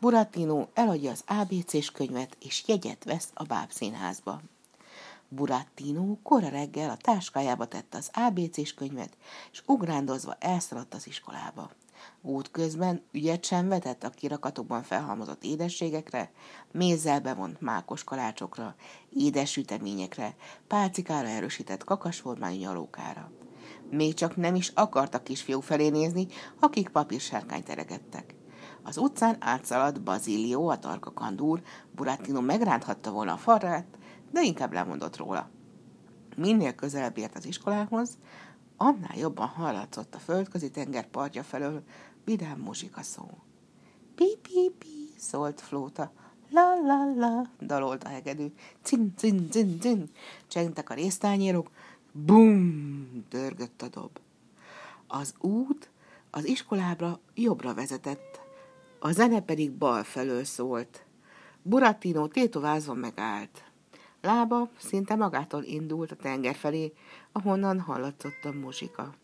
Buratino eladja az ABC-s könyvet, és jegyet vesz a bábszínházba. Burattino kora reggel a táskájába tette az ABC-s könyvet, és ugrándozva elszaladt az iskolába. Útközben ügyet sem vetett a kirakatokban felhalmozott édességekre, mézzel bevont mákos kalácsokra, édes süteményekre, pálcikára erősített kakasformányú nyalókára. Még csak nem is akart a kisfiú felé nézni, akik papírsárkányt eregettek. Az utcán átszaladt Bazilió, a tarka kandúr, Buratino megránthatta volna a farrát, de inkább lemondott róla. Minél közelebb ért az iskolához, annál jobban hallatszott a földközi tenger partja felől vidám muzsika szó. Pi-pi-pi, szólt Flóta. La-la-la, dalolt a hegedű. Cin, cin, cin, cin, csengtek a résztányérok. Bum, dörgött a dob. Az út az iskolába jobbra vezetett, a zene pedig bal felől szólt. Burattino tétovázva megállt. Lába szinte magától indult a tenger felé, ahonnan hallatszott a muzsika.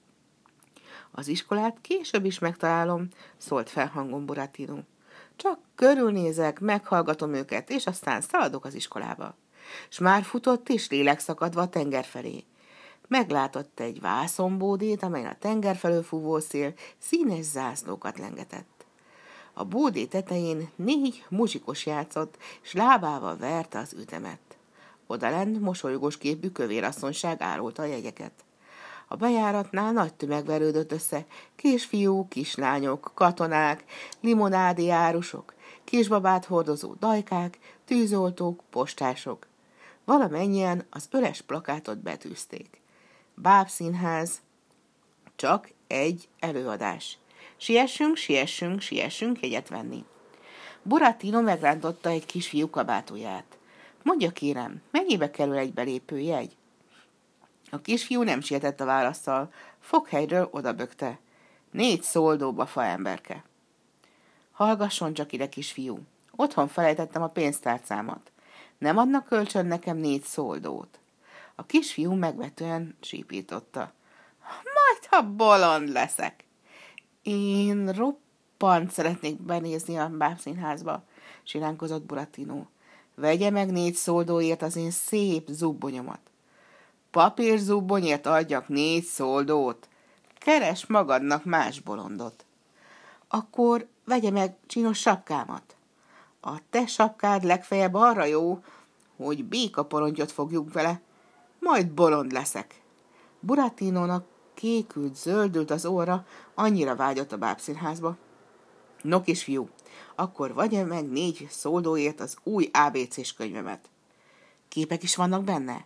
Az iskolát később is megtalálom, szólt fel hangon Buratino. Csak körülnézek, meghallgatom őket, és aztán szaladok az iskolába. S már futott és lélekszakadva a tenger felé. Meglátott egy vászombódét, amelyen a tenger felől fúvó szél színes zászlókat lengetett. A bódé tetején négy muzsikos játszott, s lábával verte az ütemet. Odalent mosolygós képű kövérasszonyság árulta a jegyeket. A bejáratnál nagy tömeg verődött össze, kisfiúk, kislányok, katonák, limonádi árusok, kisbabát hordozó dajkák, tűzoltók, postások. Valamennyien az öles plakátot betűzték. Bábszínház, csak egy előadás. Siessünk, siessünk, siessünk jegyet venni. Buratino megrántotta egy kisfiú kabátóját. Mondja kérem, mennyibe kerül egy belépő jegy? A kisfiú nem sietett a válaszsal, foghelyről odabökte. Négy szoldóba faemberke. Hallgasson csak ide, kisfiú. Otthon felejtettem a pénztárcámat. Nem adnak kölcsön nekem négy szoldót. A kisfiú megvetően sípította. Majd, ha bolond leszek. Én roppant szeretnék benézni a bábszínházba, siránkozott Buratino. Vegye meg négy szoldóért az én szép zubbonyomat. Papírzubbonyért adjak négy szoldót. Keres magadnak más bolondot. Akkor vegye meg csinos sapkámat. A te sapkád legfeljebb arra jó, hogy békaporontyot fogjuk vele, majd bolond leszek. Buratinónak kékült, zöldült az óra, annyira vágyott a bábszínházba. No fiú, akkor vegye meg négy szóldóért az új ABC-s könyvemet. Képek is vannak benne?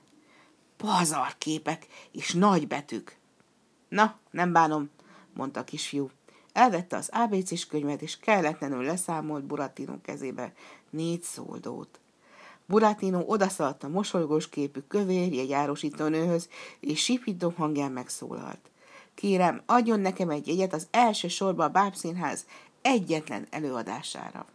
Pazar képek és nagy betűk. Na, nem bánom, mondta a kisfiú. Elvette az ABC-s könyvet, és kelletlenül leszámolt Buratino kezébe négy szoldót. Buratino odaszaladt a mosolygós képű kövér jegyárosítónőhöz, és sipító hangján megszólalt. Kérem, adjon nekem egy jegyet az első sorba a bábszínház egyetlen előadására.